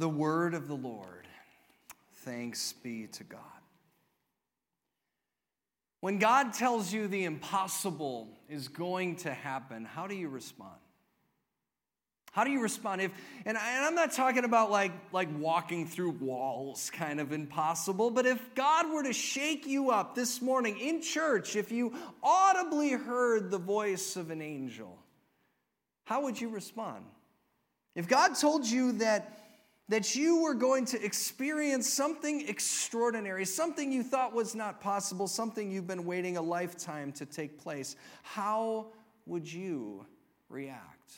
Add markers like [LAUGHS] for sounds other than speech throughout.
The word of the Lord. Thanks be to God. When God tells you the impossible is going to happen, how do you respond? How do you respond? If and, I, I'm not talking about like like walking through walls, kind of impossible. But if God were to shake you up this morning in church, if you audibly heard the voice of an angel, how would you respond? If God told you that that you were going to experience something extraordinary, something you thought was not possible, something you've been waiting a lifetime to take place, how would you react?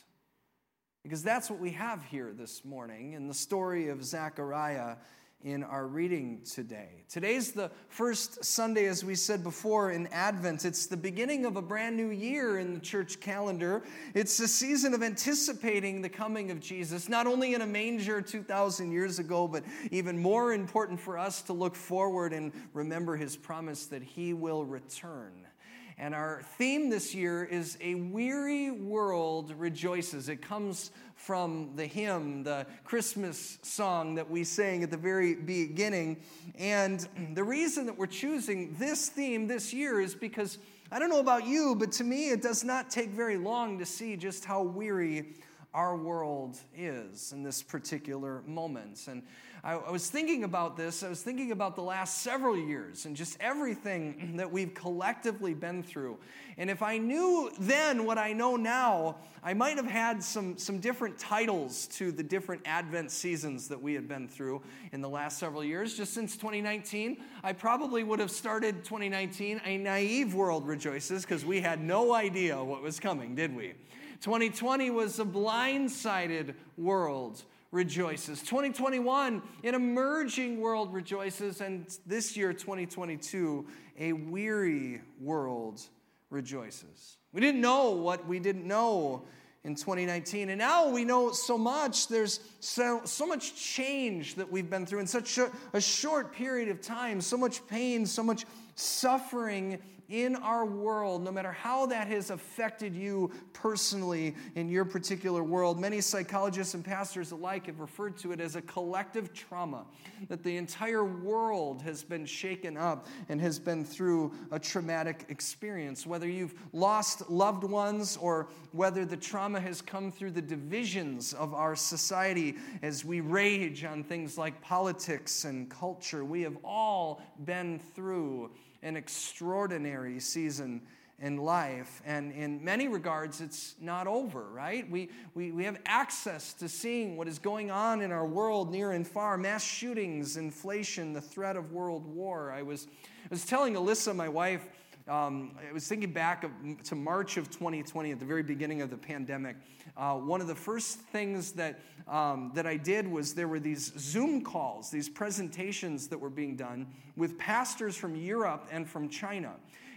Because that's what we have here this morning in the story of Zechariah in our reading today. Today's the first Sunday, as we said before, in Advent. It's the beginning of a brand new year in the church calendar. It's a season of anticipating the coming of Jesus, not only in a manger 2,000 years ago, but even more important for us to look forward and remember his promise that he will return. And our theme this year is A Weary World Rejoices. It comes from the hymn, the Christmas song that we sang at the very beginning. And the reason that we're choosing this theme this year is because I don't know about you, but to me, it does not take very long to see just how weary our world is in this particular moment. And I, I, was thinking about this. I was thinking about the last several years and just everything [CLEARS THROAT] that we've collectively been through. And if I knew then what I know now, I might have had some, some different titles to the different Advent seasons that we had been through in the last several years. Just since 2019, I probably would have started 2019 A Naive World Rejoices because we had no idea what was coming, did we? 2020 was a blindsided world rejoices. 2021, an emerging world rejoices. And this year, 2022, a weary world rejoices. We didn't know what we didn't know in 2019. And now we know so much. There's so, so much change that we've been through in such a, a short period of time, so much pain, so much suffering in our world, no matter how that has affected you personally in your particular world. Many psychologists and pastors alike have referred to it as a collective trauma, that the entire world has been shaken up and has been through a traumatic experience. Whether you've lost loved ones or whether the trauma has come through the divisions of our society as we rage on things like politics and culture, we have all been through an extraordinary season in life. And in many regards, it's not over, right? We, we, we have access to seeing what is going on in our world near and far mass shootings, inflation, the threat of world war. I was, I was telling Alyssa, my wife, um, I was thinking back to March of 2020 at the very beginning of the pandemic. Uh, one of the first things that, um, that I did was there were these Zoom calls, these presentations that were being done with pastors from Europe and from China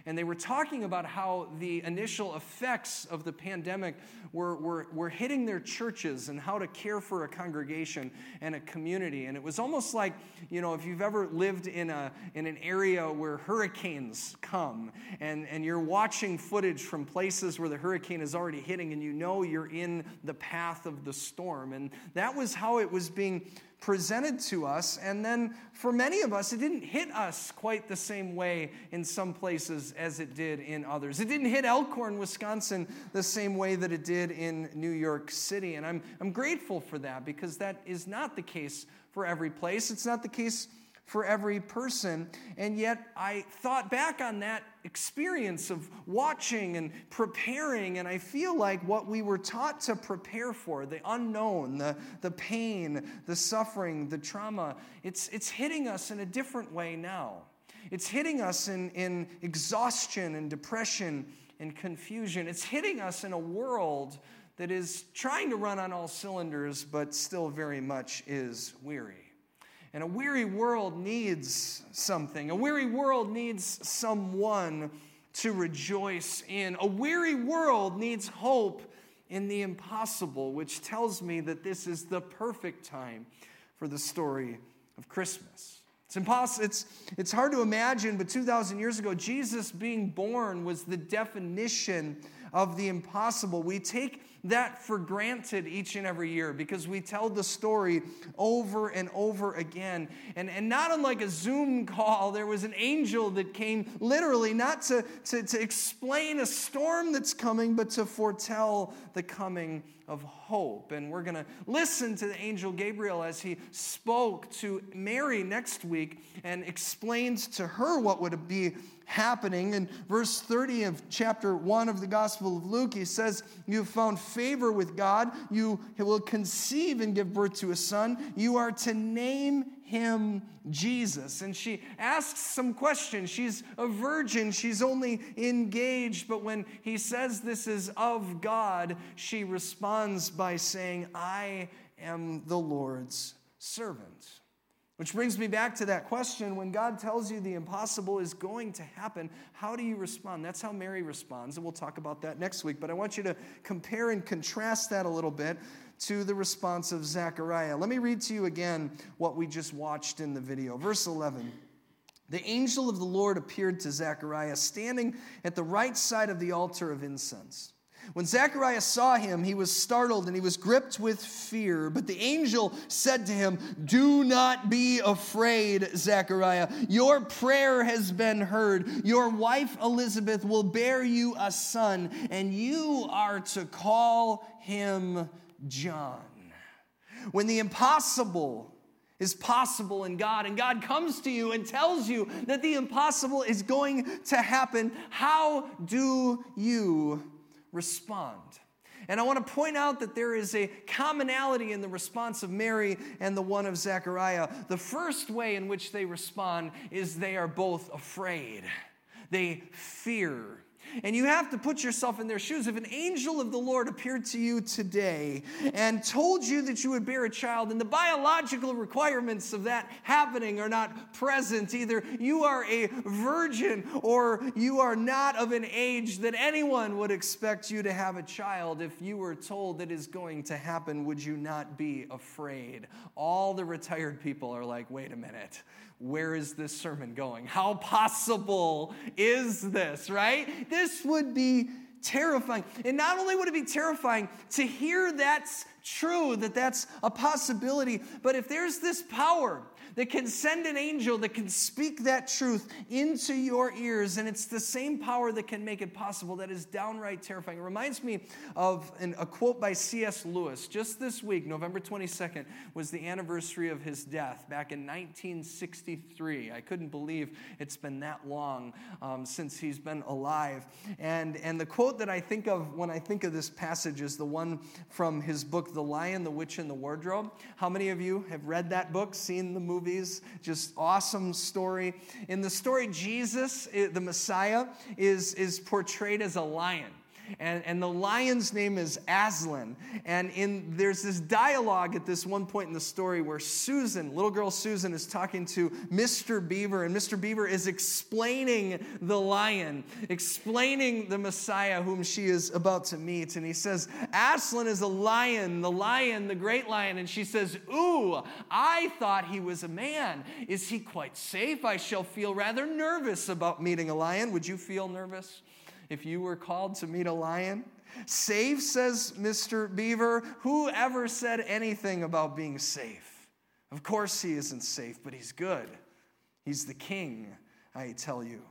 and they were talking about how the initial effects of the pandemic were, were, were hitting their churches and how to care for a congregation and a community. And it was almost like, you know, if you've ever lived in, a, in an area where hurricanes come and, and you're watching footage from places where the hurricane is already hitting and you know you're in the path of the storm. And that was how it was being presented to us. And then for many of us, it didn't hit us quite the same way in some places as it did in others. It didn't hit Elkhorn, Wisconsin, the same way that it did in New York City. And I'm, I'm grateful for that because that is not the case for every place. It's not the case for every person. And yet, I thought back on that experience of watching and preparing, and I feel like what we were taught to prepare for the unknown, the, the pain, the suffering, the trauma it's, it's hitting us in a different way now. It's hitting us in, in exhaustion and depression and confusion. It's hitting us in a world that is trying to run on all cylinders, but still very much is weary. And a weary world needs something. A weary world needs someone to rejoice in. A weary world needs hope in the impossible, which tells me that this is the perfect time for the story of Christmas. It's impossible. It's, it's hard to imagine, but 2,000 years ago, Jesus being born was the definition of the impossible. We take that for granted each and every year because we tell the story over and over again. And, and not unlike a Zoom call, there was an angel that came literally not to, to, to explain a storm that's coming, but to foretell the coming of hope. And we're going to listen to the angel Gabriel as he spoke to Mary next week and explained to her what would be happening. In verse 30 of chapter 1 of the Gospel of Luke, he says, You have found favor with God. You will conceive and give birth to a son. You are to name him Jesus. And she asks some questions. She's a virgin, she's only engaged, but when he says this is of God, she responds by saying, I am the Lord's servant. Which brings me back to that question when God tells you the impossible is going to happen, how do you respond? That's how Mary responds, and we'll talk about that next week. But I want you to compare and contrast that a little bit to the response of Zechariah. Let me read to you again what we just watched in the video. Verse 11. The angel of the Lord appeared to Zechariah standing at the right side of the altar of incense. When Zechariah saw him, he was startled and he was gripped with fear. But the angel said to him, Do not be afraid, Zechariah. Your prayer has been heard. Your wife Elizabeth will bear you a son, and you are to call him John. When the impossible is possible in God, and God comes to you and tells you that the impossible is going to happen, how do you respond? And I want to point out that there is a commonality in the response of Mary and the one of Zechariah. The first way in which they respond is they are both afraid, they fear. And you have to put yourself in their shoes. If an angel of the Lord appeared to you today and told you that you would bear a child, and the biological requirements of that happening are not present, either you are a virgin or you are not of an age that anyone would expect you to have a child, if you were told that is going to happen, would you not be afraid? All the retired people are like, wait a minute where is this sermon going? How possible is this, right? This would be terrifying. And not only would it be terrifying to hear that's true, that that's a possibility, but if there's this power that can send an angel that can speak that truth into your ears. And it's the same power that can make it possible that is downright terrifying. It reminds me of an, a quote by C.S. Lewis. Just this week, November 22nd, was the anniversary of his death back in 1963. I couldn't believe it's been that long um, since he's been alive. And, and the quote that I think of when I think of this passage is the one from his book, The Lion, the Witch, and the Wardrobe. How many of you have read that book, seen the movie? Movies. Just awesome story. In the story, Jesus, eh, the Messiah, is, is portrayed as a lion. And, and the lion's name is Aslan. And in, there's this dialogue at this one point in the story where Susan, little girl Susan, is talking to Mr. Beaver, and Mr. Beaver is explaining the lion, explaining the Messiah whom she is about to meet. And he says, Aslan is a lion, the lion, the great lion. And she says, Ooh, I thought he was a man. Is he quite safe? I shall feel rather nervous about meeting a lion. Would you feel nervous? If you were called to meet a lion? Safe, says Mr. Beaver. Who ever said anything about being safe? Of course, he isn't safe, but he's good. He's the king, I tell you.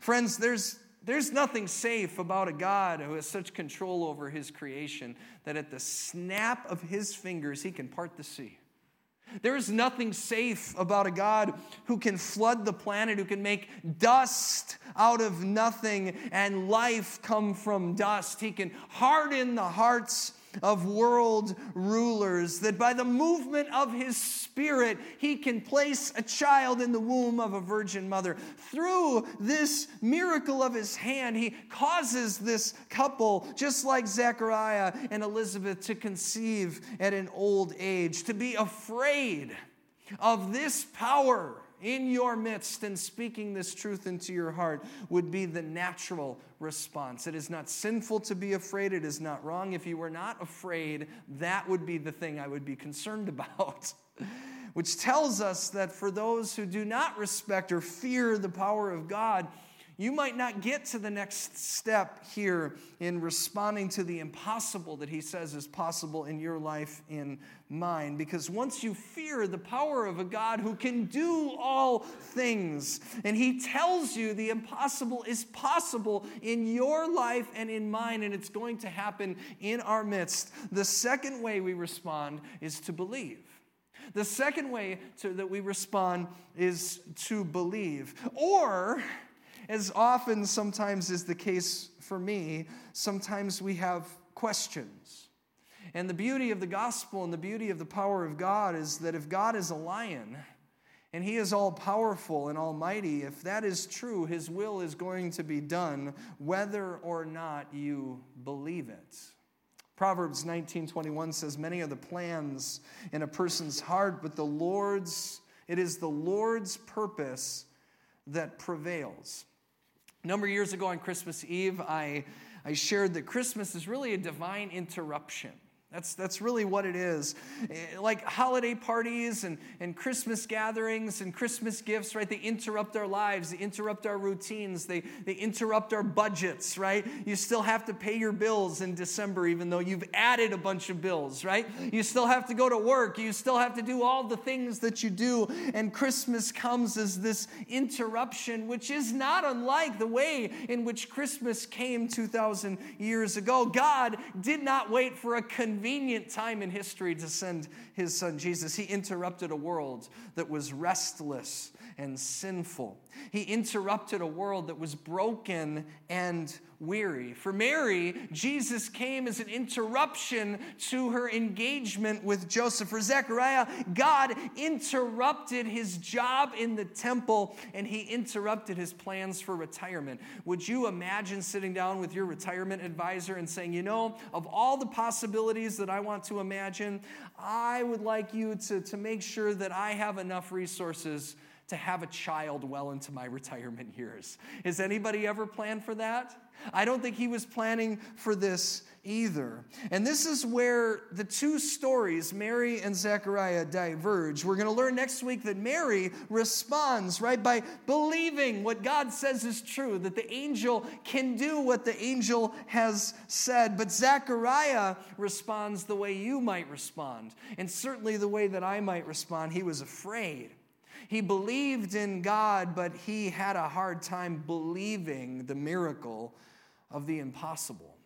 Friends, there's, there's nothing safe about a God who has such control over his creation that at the snap of his fingers, he can part the sea. There is nothing safe about a God who can flood the planet, who can make dust out of nothing and life come from dust. He can harden the hearts of world rulers, that by the movement of his spirit, he can place a child in the womb of a virgin mother. Through this miracle of his hand, he causes this couple, just like Zechariah and Elizabeth, to conceive at an old age, to be afraid of this power in your midst and speaking this truth into your heart would be the natural response. It is not sinful to be afraid, it is not wrong. If you were not afraid, that would be the thing I would be concerned [LAUGHS] about. Which tells us that for those who do not respect or fear the power of God, you might not get to the next step here in responding to the impossible that he says is possible in your life, in mine. Because once you fear the power of a God who can do all things, and he tells you the impossible is possible in your life and in mine, and it's going to happen in our midst, the second way we respond is to believe. The second way to, that we respond is to believe. Or, as often sometimes is the case for me, sometimes we have questions. And the beauty of the gospel and the beauty of the power of God is that if God is a lion and he is all powerful and almighty, if that is true, his will is going to be done whether or not you believe it. Proverbs 19:21 says many are the plans in a person's heart but the Lord's it is the Lord's purpose that prevails. A number of years ago on Christmas Eve, I, I shared that Christmas is really a divine interruption. That's, that's really what it is. Eh, like holiday parties and, and Christmas gatherings and Christmas gifts, right? They interrupt our lives, they interrupt our routines, they, they interrupt our budgets, right? You still have to pay your bills in December, even though you've added a bunch of bills, right? You still have to go to work, you still have to do all the things that you do. And Christmas comes as this interruption, which is not unlike the way in which Christmas came 2,000 years ago. God did not wait for a convenient convenient time in history to send his son Jesus. He interrupted a world that was restless and sinful. He interrupted a world that was broken and weary. For Mary, Jesus came as an interruption to her engagement with Joseph. For Zechariah, God interrupted his job in the temple and he interrupted his plans for retirement. Would you imagine sitting down with your retirement advisor and saying, You know, of all the possibilities that I want to imagine, I would like you to, to make sure that I have enough resources to have a child well into my retirement years. Has anybody ever planned for that? I don't think he was planning for this either. And this is where the two stories, Mary and Zechariah, diverge. We're going to learn next week that Mary responds, right, by believing what God says is true, that the angel can do what the angel has said. But Zechariah responds the way you might respond, and certainly the way that I might respond. He was afraid. He believed in God, but he had a hard time believing the miracle of the impossible.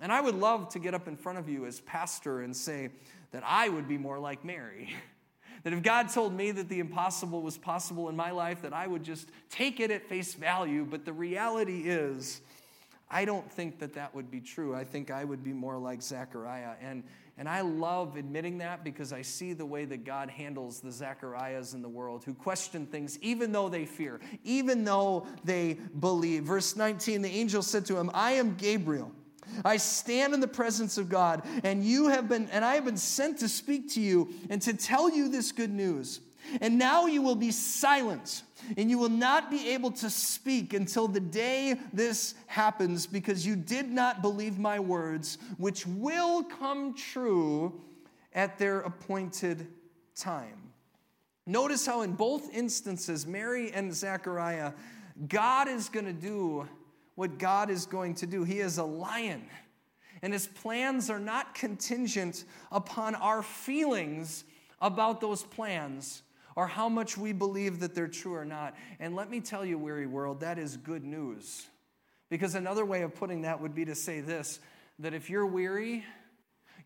And I would love to get up in front of you as pastor and say that I would be more like Mary. [LAUGHS] That if God told me that the impossible was possible in my life, that I would just take it at face value. But the reality is, I don't think that that would be true. I think I would be more like Zechariah. And and I love admitting that because I see the way that God handles the Zacharias in the world who question things even though they fear, even though they believe. Verse 19 the angel said to him, I am Gabriel. I stand in the presence of God, and you have been, and I have been sent to speak to you and to tell you this good news. And now you will be silent, and you will not be able to speak until the day this happens, because you did not believe my words, which will come true at their appointed time. Notice how, in both instances, Mary and Zechariah, God is going to do what God is going to do. He is a lion, and his plans are not contingent upon our feelings about those plans or how much we believe that they're true or not. And let me tell you, weary world, that is good news. Because another way of putting that would be to say this that if you're weary,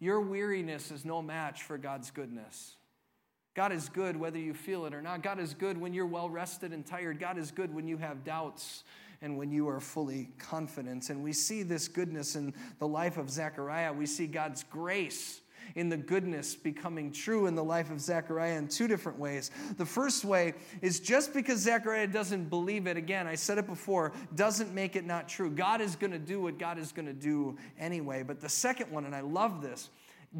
your weariness is no match for God's goodness. God is good whether you feel it or not. God is good when you're well rested and tired. God is good when you have doubts and when you are fully confident. And we see this goodness in the life of Zechariah. We see God's grace in the goodness becoming true in the life of Zechariah in two different ways. The first way is just because Zechariah doesn't believe it, again, I said it before, doesn't make it not true. God is going to do what God is going to do anyway. But the second one, and I love this,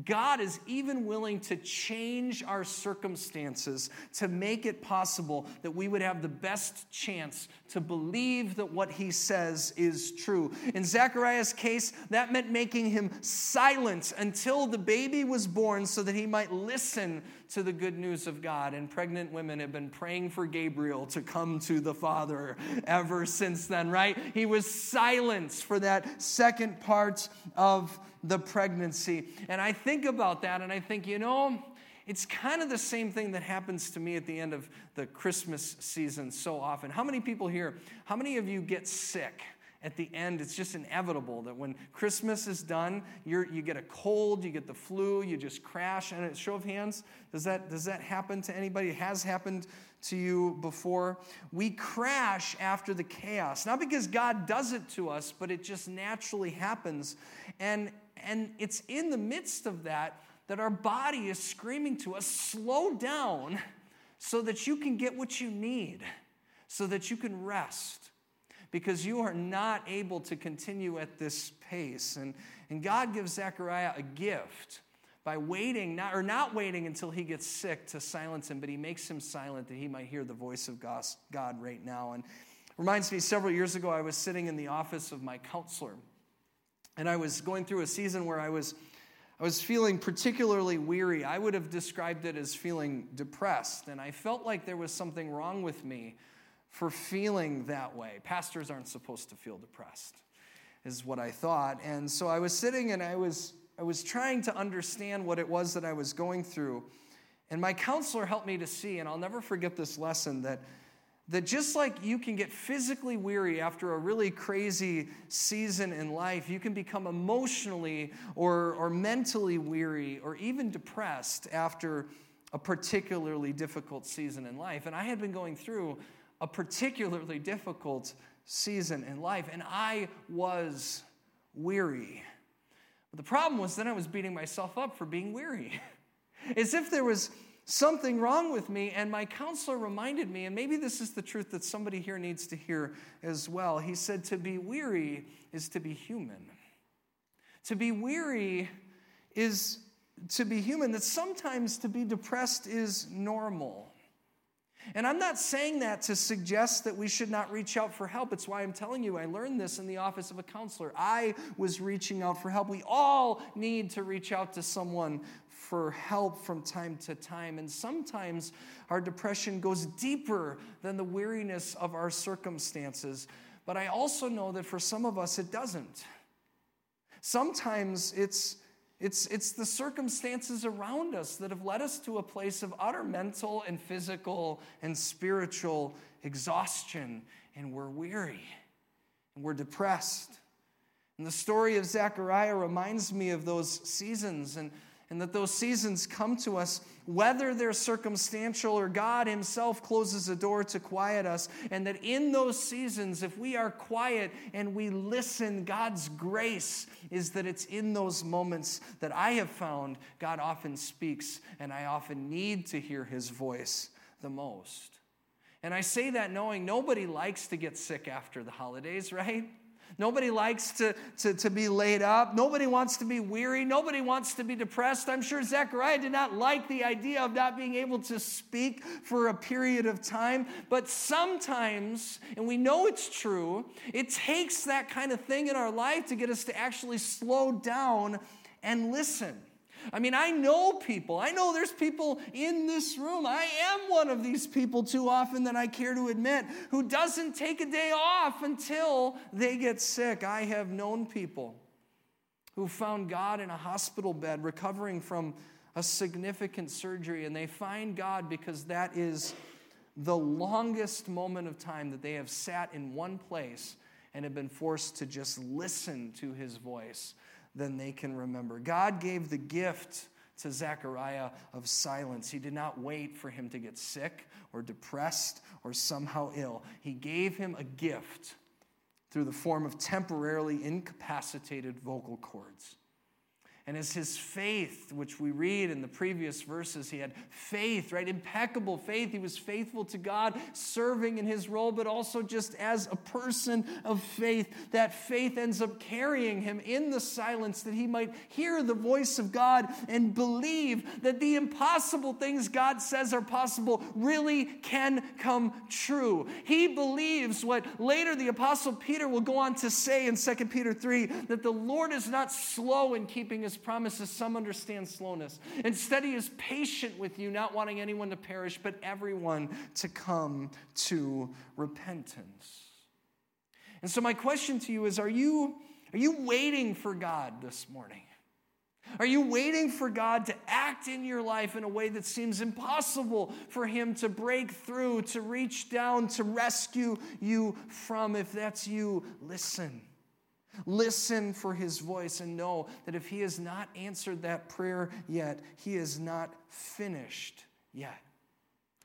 God is even willing to change our circumstances to make it possible that we would have the best chance to believe that what he says is true. In Zechariah's case, that meant making him silent until the baby was born so that he might listen to the good news of God. And pregnant women have been praying for Gabriel to come to the Father ever since then, right? He was silenced for that second part of the pregnancy. And I think about that and I think, you know, it's kind of the same thing that happens to me at the end of the Christmas season so often. How many people here, how many of you get sick? At the end, it's just inevitable that when Christmas is done, you get a cold, you get the flu, you just crash. And a show of hands, does that, does that happen to anybody? It has happened to you before. We crash after the chaos, not because God does it to us, but it just naturally happens. And, and it's in the midst of that that our body is screaming to us slow down so that you can get what you need, so that you can rest because you are not able to continue at this pace. And, and God gives Zechariah a gift by waiting, not, or not waiting until he gets sick to silence him, but he makes him silent that he might hear the voice of God right now. And reminds me, several years ago, I was sitting in the office of my counselor, and I was going through a season where I was. I was feeling particularly weary. I would have described it as feeling depressed, and I felt like there was something wrong with me for feeling that way. Pastors aren't supposed to feel depressed, is what I thought. And so I was sitting and I was, I was trying to understand what it was that I was going through. And my counselor helped me to see, and I'll never forget this lesson, that, that just like you can get physically weary after a really crazy season in life, you can become emotionally or, or mentally weary or even depressed after a particularly difficult season in life. And I had been going through a particularly difficult season in life, and I was weary. But the problem was then I was beating myself up for being weary, [LAUGHS] as if there was something wrong with me. And my counselor reminded me, and maybe this is the truth that somebody here needs to hear as well. He said, To be weary is to be human. To be weary is to be human, that sometimes to be depressed is normal. And I'm not saying that to suggest that we should not reach out for help. It's why I'm telling you, I learned this in the office of a counselor. I was reaching out for help. We all need to reach out to someone for help from time to time. And sometimes our depression goes deeper than the weariness of our circumstances. But I also know that for some of us, it doesn't. Sometimes it's it's, it's the circumstances around us that have led us to a place of utter mental and physical and spiritual exhaustion, and we're weary and we're depressed. And the story of Zechariah reminds me of those seasons and and that those seasons come to us, whether they're circumstantial or God Himself closes a door to quiet us, and that in those seasons, if we are quiet and we listen, God's grace is that it's in those moments that I have found God often speaks, and I often need to hear His voice the most. And I say that knowing nobody likes to get sick after the holidays, [LAUGHS] right? Nobody likes to, to, to be laid up. Nobody wants to be weary. Nobody wants to be depressed. I'm sure Zechariah did not like the idea of not being able to speak for a period of time. But sometimes, and we know it's true, it takes that kind of thing in our life to get us to actually slow down and listen. I mean, I know people. I know there's people in this room. I am one of these people too often that I care to admit who doesn't take a day off until they get sick. I have known people who found God in a hospital bed recovering from a significant surgery, and they find God because that is the longest moment of time that they have sat in one place and have been forced to just listen to his voice than they can remember. God gave the gift to Zechariah of silence. He did not wait for him to get sick or depressed or somehow ill. He gave him a gift through the form of temporarily incapacitated vocal cords. And as his faith, which we read in the previous verses, he had faith, right? Impeccable faith. He was faithful to God, serving in his role, but also just as a person of faith. That faith ends up carrying him in the silence that he might hear the voice of God and believe that the impossible things God says are possible really can come true. He believes what later the Apostle Peter will go on to say in 2 Peter 3 that the Lord is not slow in keeping his promises, some understand slowness. Instead, he is patient with you, not wanting anyone to perish, but everyone to come to repentance. And so, my question to you is Are you, are you waiting for God this morning? Are you waiting for God to act in your life in a way that seems impossible for Him to break through, to reach down, to rescue you from? If that's you, listen. Listen for His voice and know that if He has not answered that prayer yet, He is not finished yet.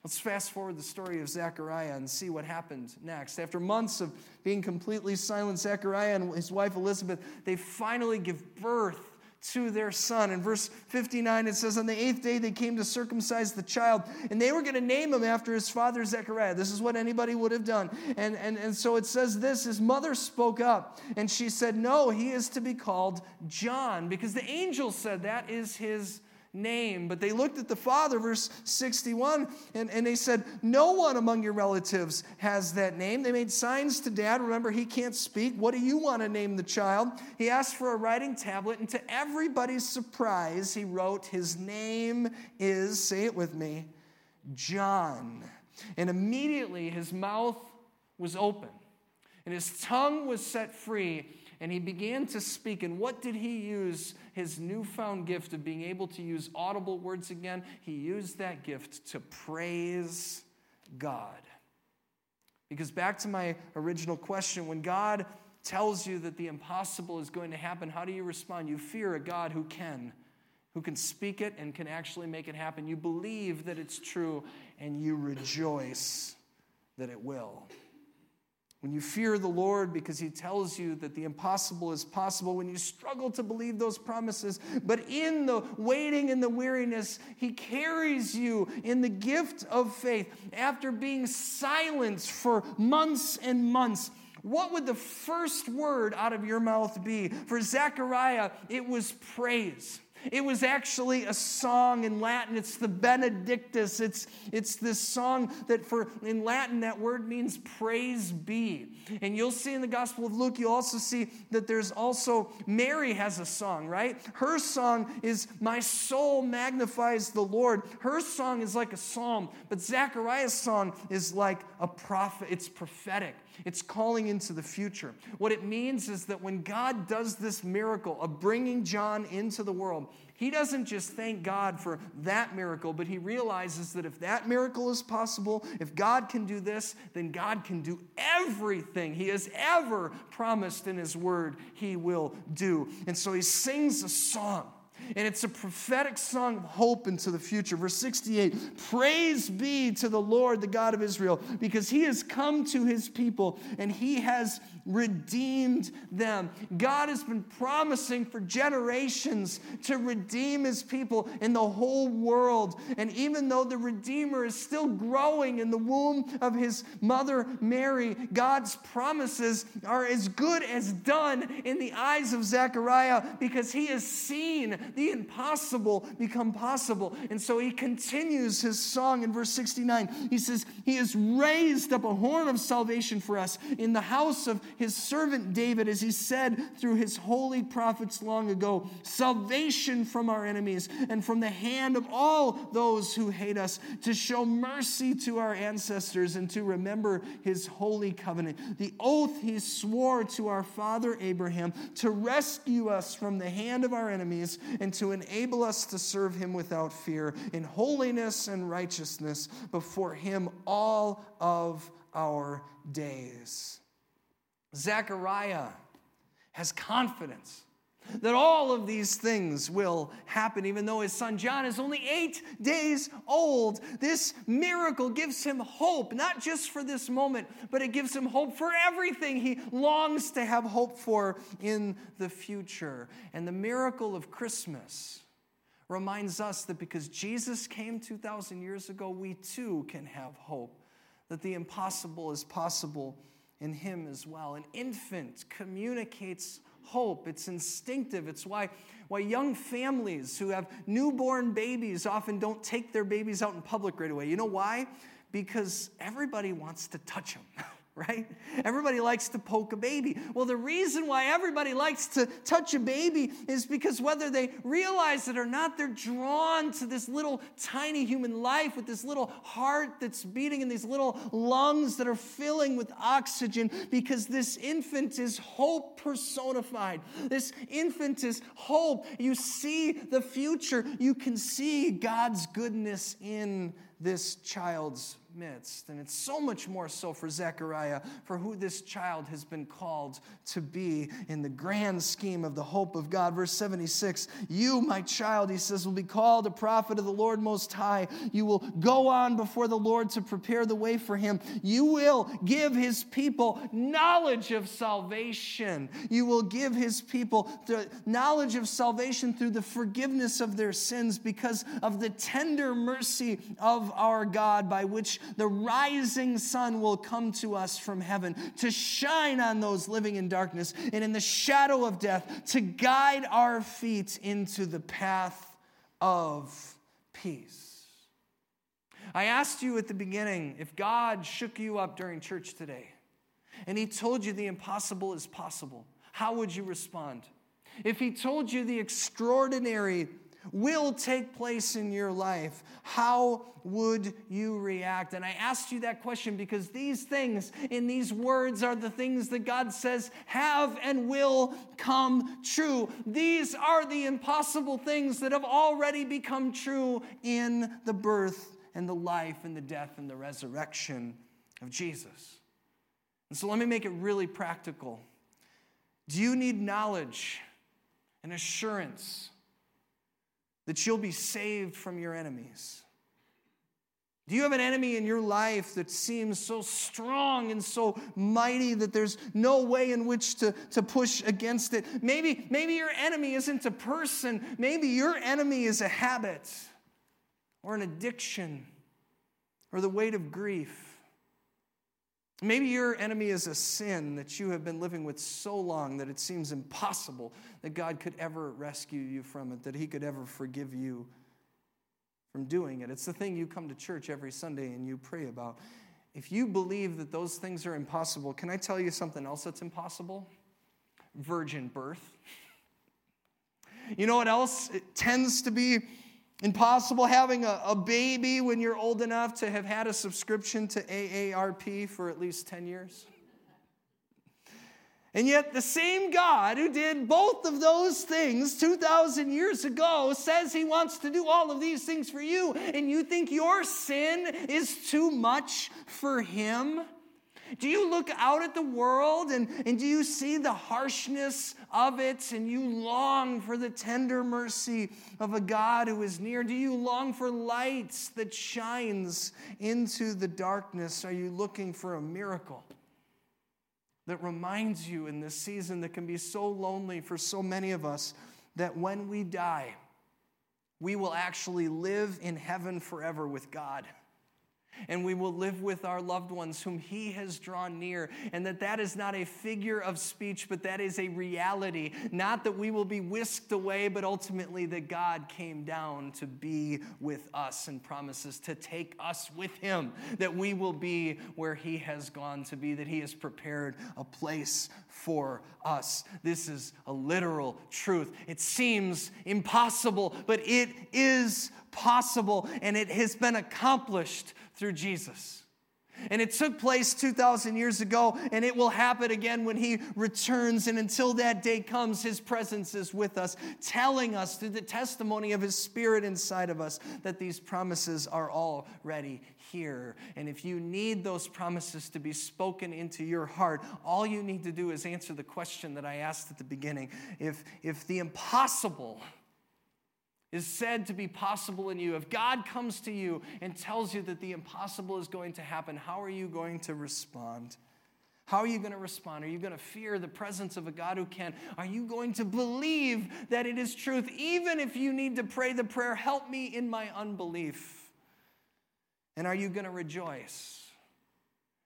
Let's fast forward the story of Zechariah and see what happened next. After months of being completely silent, Zechariah and his wife Elizabeth, they finally give birth to their son. In verse 59, it says, On the eighth day they came to circumcise the child, and they were going to name him after his father Zechariah. This is what anybody would have done. And, and, and so it says this His mother spoke up, and she said, No, he is to be called John, because the angel said that is his name. But they looked at the father, verse 61, and, and they said, No one among your relatives has that name. They made signs to dad. Remember, he can't speak. What do you want to name the child? He asked for a writing tablet, and to everybody's surprise, he wrote, His name is, say it with me, John. And immediately his mouth was open, and his tongue was set free and he began to speak. And what did he use his newfound gift of being able to use audible words again? He used that gift to praise God. Because back to my original question, when God tells you that the impossible is going to happen, how do you respond? You fear a God who can, who can speak it and can actually make it happen. You believe that it's true and you rejoice that it will. When you fear the Lord because He tells you that the impossible is possible, when you struggle to believe those promises, but in the waiting and the weariness, He carries you in the gift of faith. After being silenced for months and months, what would the first word out of your mouth be? For Zechariah, it was praise. It was actually a song in Latin. It's the Benedictus. It's, it's this song that for in Latin that word means praise be. And you'll see in the Gospel of Luke, you also see that there's also Mary has a song, right? Her song is My soul magnifies the Lord. Her song is like a psalm, but Zechariah's song is like a prophet. It's prophetic. It's calling into the future. What it means is that when God does this miracle of bringing John into the world, he doesn't just thank God for that miracle, but he realizes that if that miracle is possible, if God can do this, then God can do everything he has ever promised in his word he will do. And so he sings a song and it's a prophetic song of hope into the future. Verse 68 Praise be to the Lord, the God of Israel, because he has come to his people and he has redeemed them. God has been promising for generations to redeem his people in the whole world. And even though the Redeemer is still growing in the womb of his mother Mary, God's promises are as good as done in the eyes of Zechariah because he has seen the impossible become possible. And so he continues his song in verse 69. He says, He has raised up a horn of salvation for us in the house of his servant David, as he said through his holy prophets long ago salvation from our enemies and from the hand of all those who hate us, to show mercy to our ancestors and to remember his holy covenant. The oath he swore to our father Abraham to rescue us from the hand of our enemies and to enable us to serve him without fear in holiness and righteousness before him all of our days. Zechariah has confidence that all of these things will happen, even though his son John is only eight days old. This miracle gives him hope, not just for this moment, but it gives him hope for everything he longs to have hope for in the future. And the miracle of Christmas reminds us that because Jesus came 2,000 years ago, we too can have hope, that the impossible is possible in him as well. An infant communicates hope. It's instinctive. It's why, why young families who have newborn babies often don't take their babies out in public right away. You know why? Because everybody wants to touch them. [LAUGHS] [LAUGHS] right? Everybody likes to poke a baby. Well, the reason why everybody likes to touch a baby is because whether they realize it or not, they're drawn to this little tiny human life with this little heart that's beating and these little lungs that are filling with oxygen because this infant is hope personified. This infant is hope. You see the future, you can see God's goodness in this child's midst. And it's so much more so for Zechariah, for who this child has been called to be in the grand scheme of the hope of God. Verse 76 You, my child, he says, will be called a prophet of the Lord Most High. You will go on before the Lord to prepare the way for him. You will give his people knowledge of salvation. You will give his people the knowledge of salvation through the forgiveness of their sins because of the tender mercy of our God by which the rising sun will come to us from heaven to shine on those living in darkness and in the shadow of death, to guide our feet into the path of peace. I asked you at the beginning if God shook you up during church today and He told you the impossible is possible, how would you respond? If He told you the extraordinary will take place in your life, how would you react? And I asked you that question because these things in these words are the things that God says have and will come true. These are the impossible things that have already become true in the birth and the life and the death and the resurrection of Jesus. And so let me make it really practical. Do you need knowledge and assurance? That you'll be saved from your enemies? Do you have an enemy in your life that seems so strong and so mighty that there's no way in which to, to push against it? Maybe, maybe your enemy isn't a person, maybe your enemy is a habit or an addiction or the weight of grief. Maybe your enemy is a sin that you have been living with so long that it seems impossible that God could ever rescue you from it, that He could ever forgive you from doing it. It's the thing you come to church every Sunday and you pray about. If you believe that those things are impossible, can I tell you something else that's impossible? Virgin birth. You know what else it tends to be Impossible having a, a, baby when you're old enough to have had a subscription to AARP for at least 10 years. And yet, the same God who did both of those things 2,000 years ago says he wants to do all of these things for you, and you think your sin is too much for him? Do you look out at the world and, and do you see the harshness of it and you long for the tender mercy of a God who is near? Do you long for lights that shines into the darkness? Are you looking for a miracle that reminds you in this season that can be so lonely for so many of us that when we die, we will actually live in heaven forever with God? And we will live with our loved ones whom he has drawn near and that that is not a figure of speech but that is a reality. Not that we will be whisked away but ultimately that god came down to be with us and promises to take us with him that we will be where he has gone to be that he has prepared a place for us. This is a literal truth. It seems impossible but it is possible and it has been accomplished through Jesus. And it took place 2,000 years ago, and it will happen again when He returns. And until that day comes, His presence is with us, telling us through the testimony of His Spirit inside of us that these promises are already here. And if you need those promises to be spoken into your heart, all you need to do is answer the question that I asked at the beginning. If, if the impossible, is said to be possible in you, if God comes to you and tells you that the impossible is going to happen, how are you going to respond? How are you going to respond? Are you going to fear the presence of a God who can? Are you going to believe that it is truth, even if you need to pray the prayer, Help me in my unbelief? And are you going to rejoice?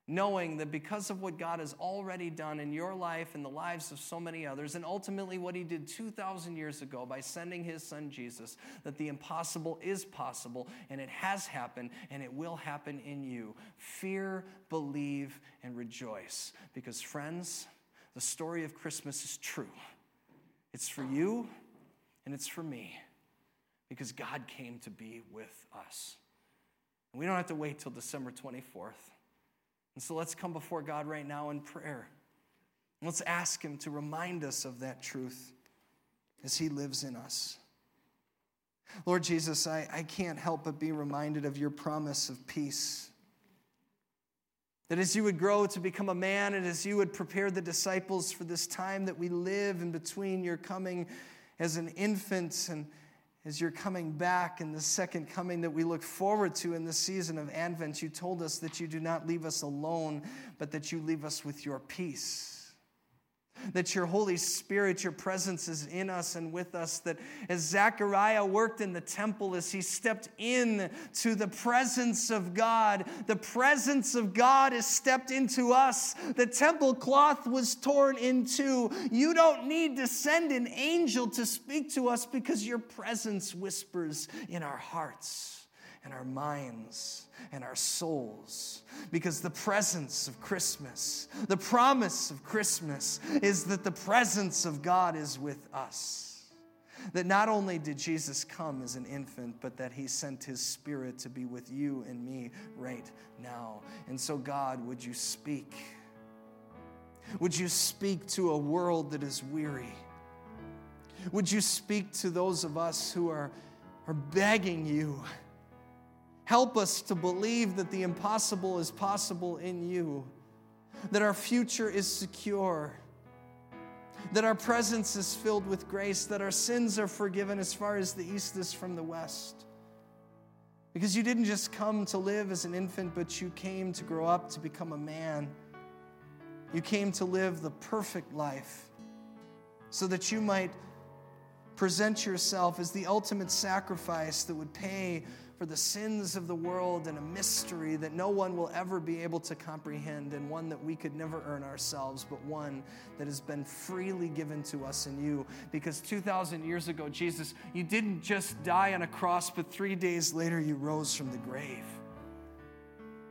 Knowing that because of what God has already done in your life and the lives of so many others, and ultimately what He did 2,000 years ago by sending His Son Jesus, that the impossible is possible, and it has happened, and it will happen in you. Fear, believe, and rejoice. Because, friends, the story of Christmas is true. It's for you, and it's for me, because God came to be with us. We don't have to wait till December 24th. And so let's come before God right now in prayer. Let's ask Him to remind us of that truth as He lives in us. Lord Jesus, I, I can't help but be reminded of your promise of peace. That as you would grow to become a man and as you would prepare the disciples for this time that we live in between your coming as an infant and as you're coming back in the second coming that we look forward to in the season of Advent, you told us that you do not leave us alone, but that you leave us with your peace that your Holy Spirit, your presence is in us and with us. That as Zechariah worked in the temple, as he stepped in to the presence of God, the presence of God is stepped into us. The temple cloth was torn in two. You don't need to send an angel to speak to us because your presence whispers in our hearts and our minds and our souls. Because the presence of Christmas, the promise of Christmas, is that the presence of God is with us. That not only did Jesus come as an infant, but that he sent his spirit to be with you and me right now. And so, God, would you speak? Would you speak to a world that is weary? Would you speak to those of us who are, are begging you? Help us to believe that the impossible is possible in you, that our future is secure, that our presence is filled with grace, that our sins are forgiven as far as the east is from the west. Because you didn't just come to live as an infant, but you came to grow up to become a man. You came to live the perfect life so that you might present yourself as the ultimate sacrifice that would pay for the sins of the world and a mystery that no one will ever be able to comprehend, and one that we could never earn ourselves, but one that has been freely given to us in you. Because 2,000 years ago, Jesus, you didn't just die on a cross, but three days later, you rose from the grave.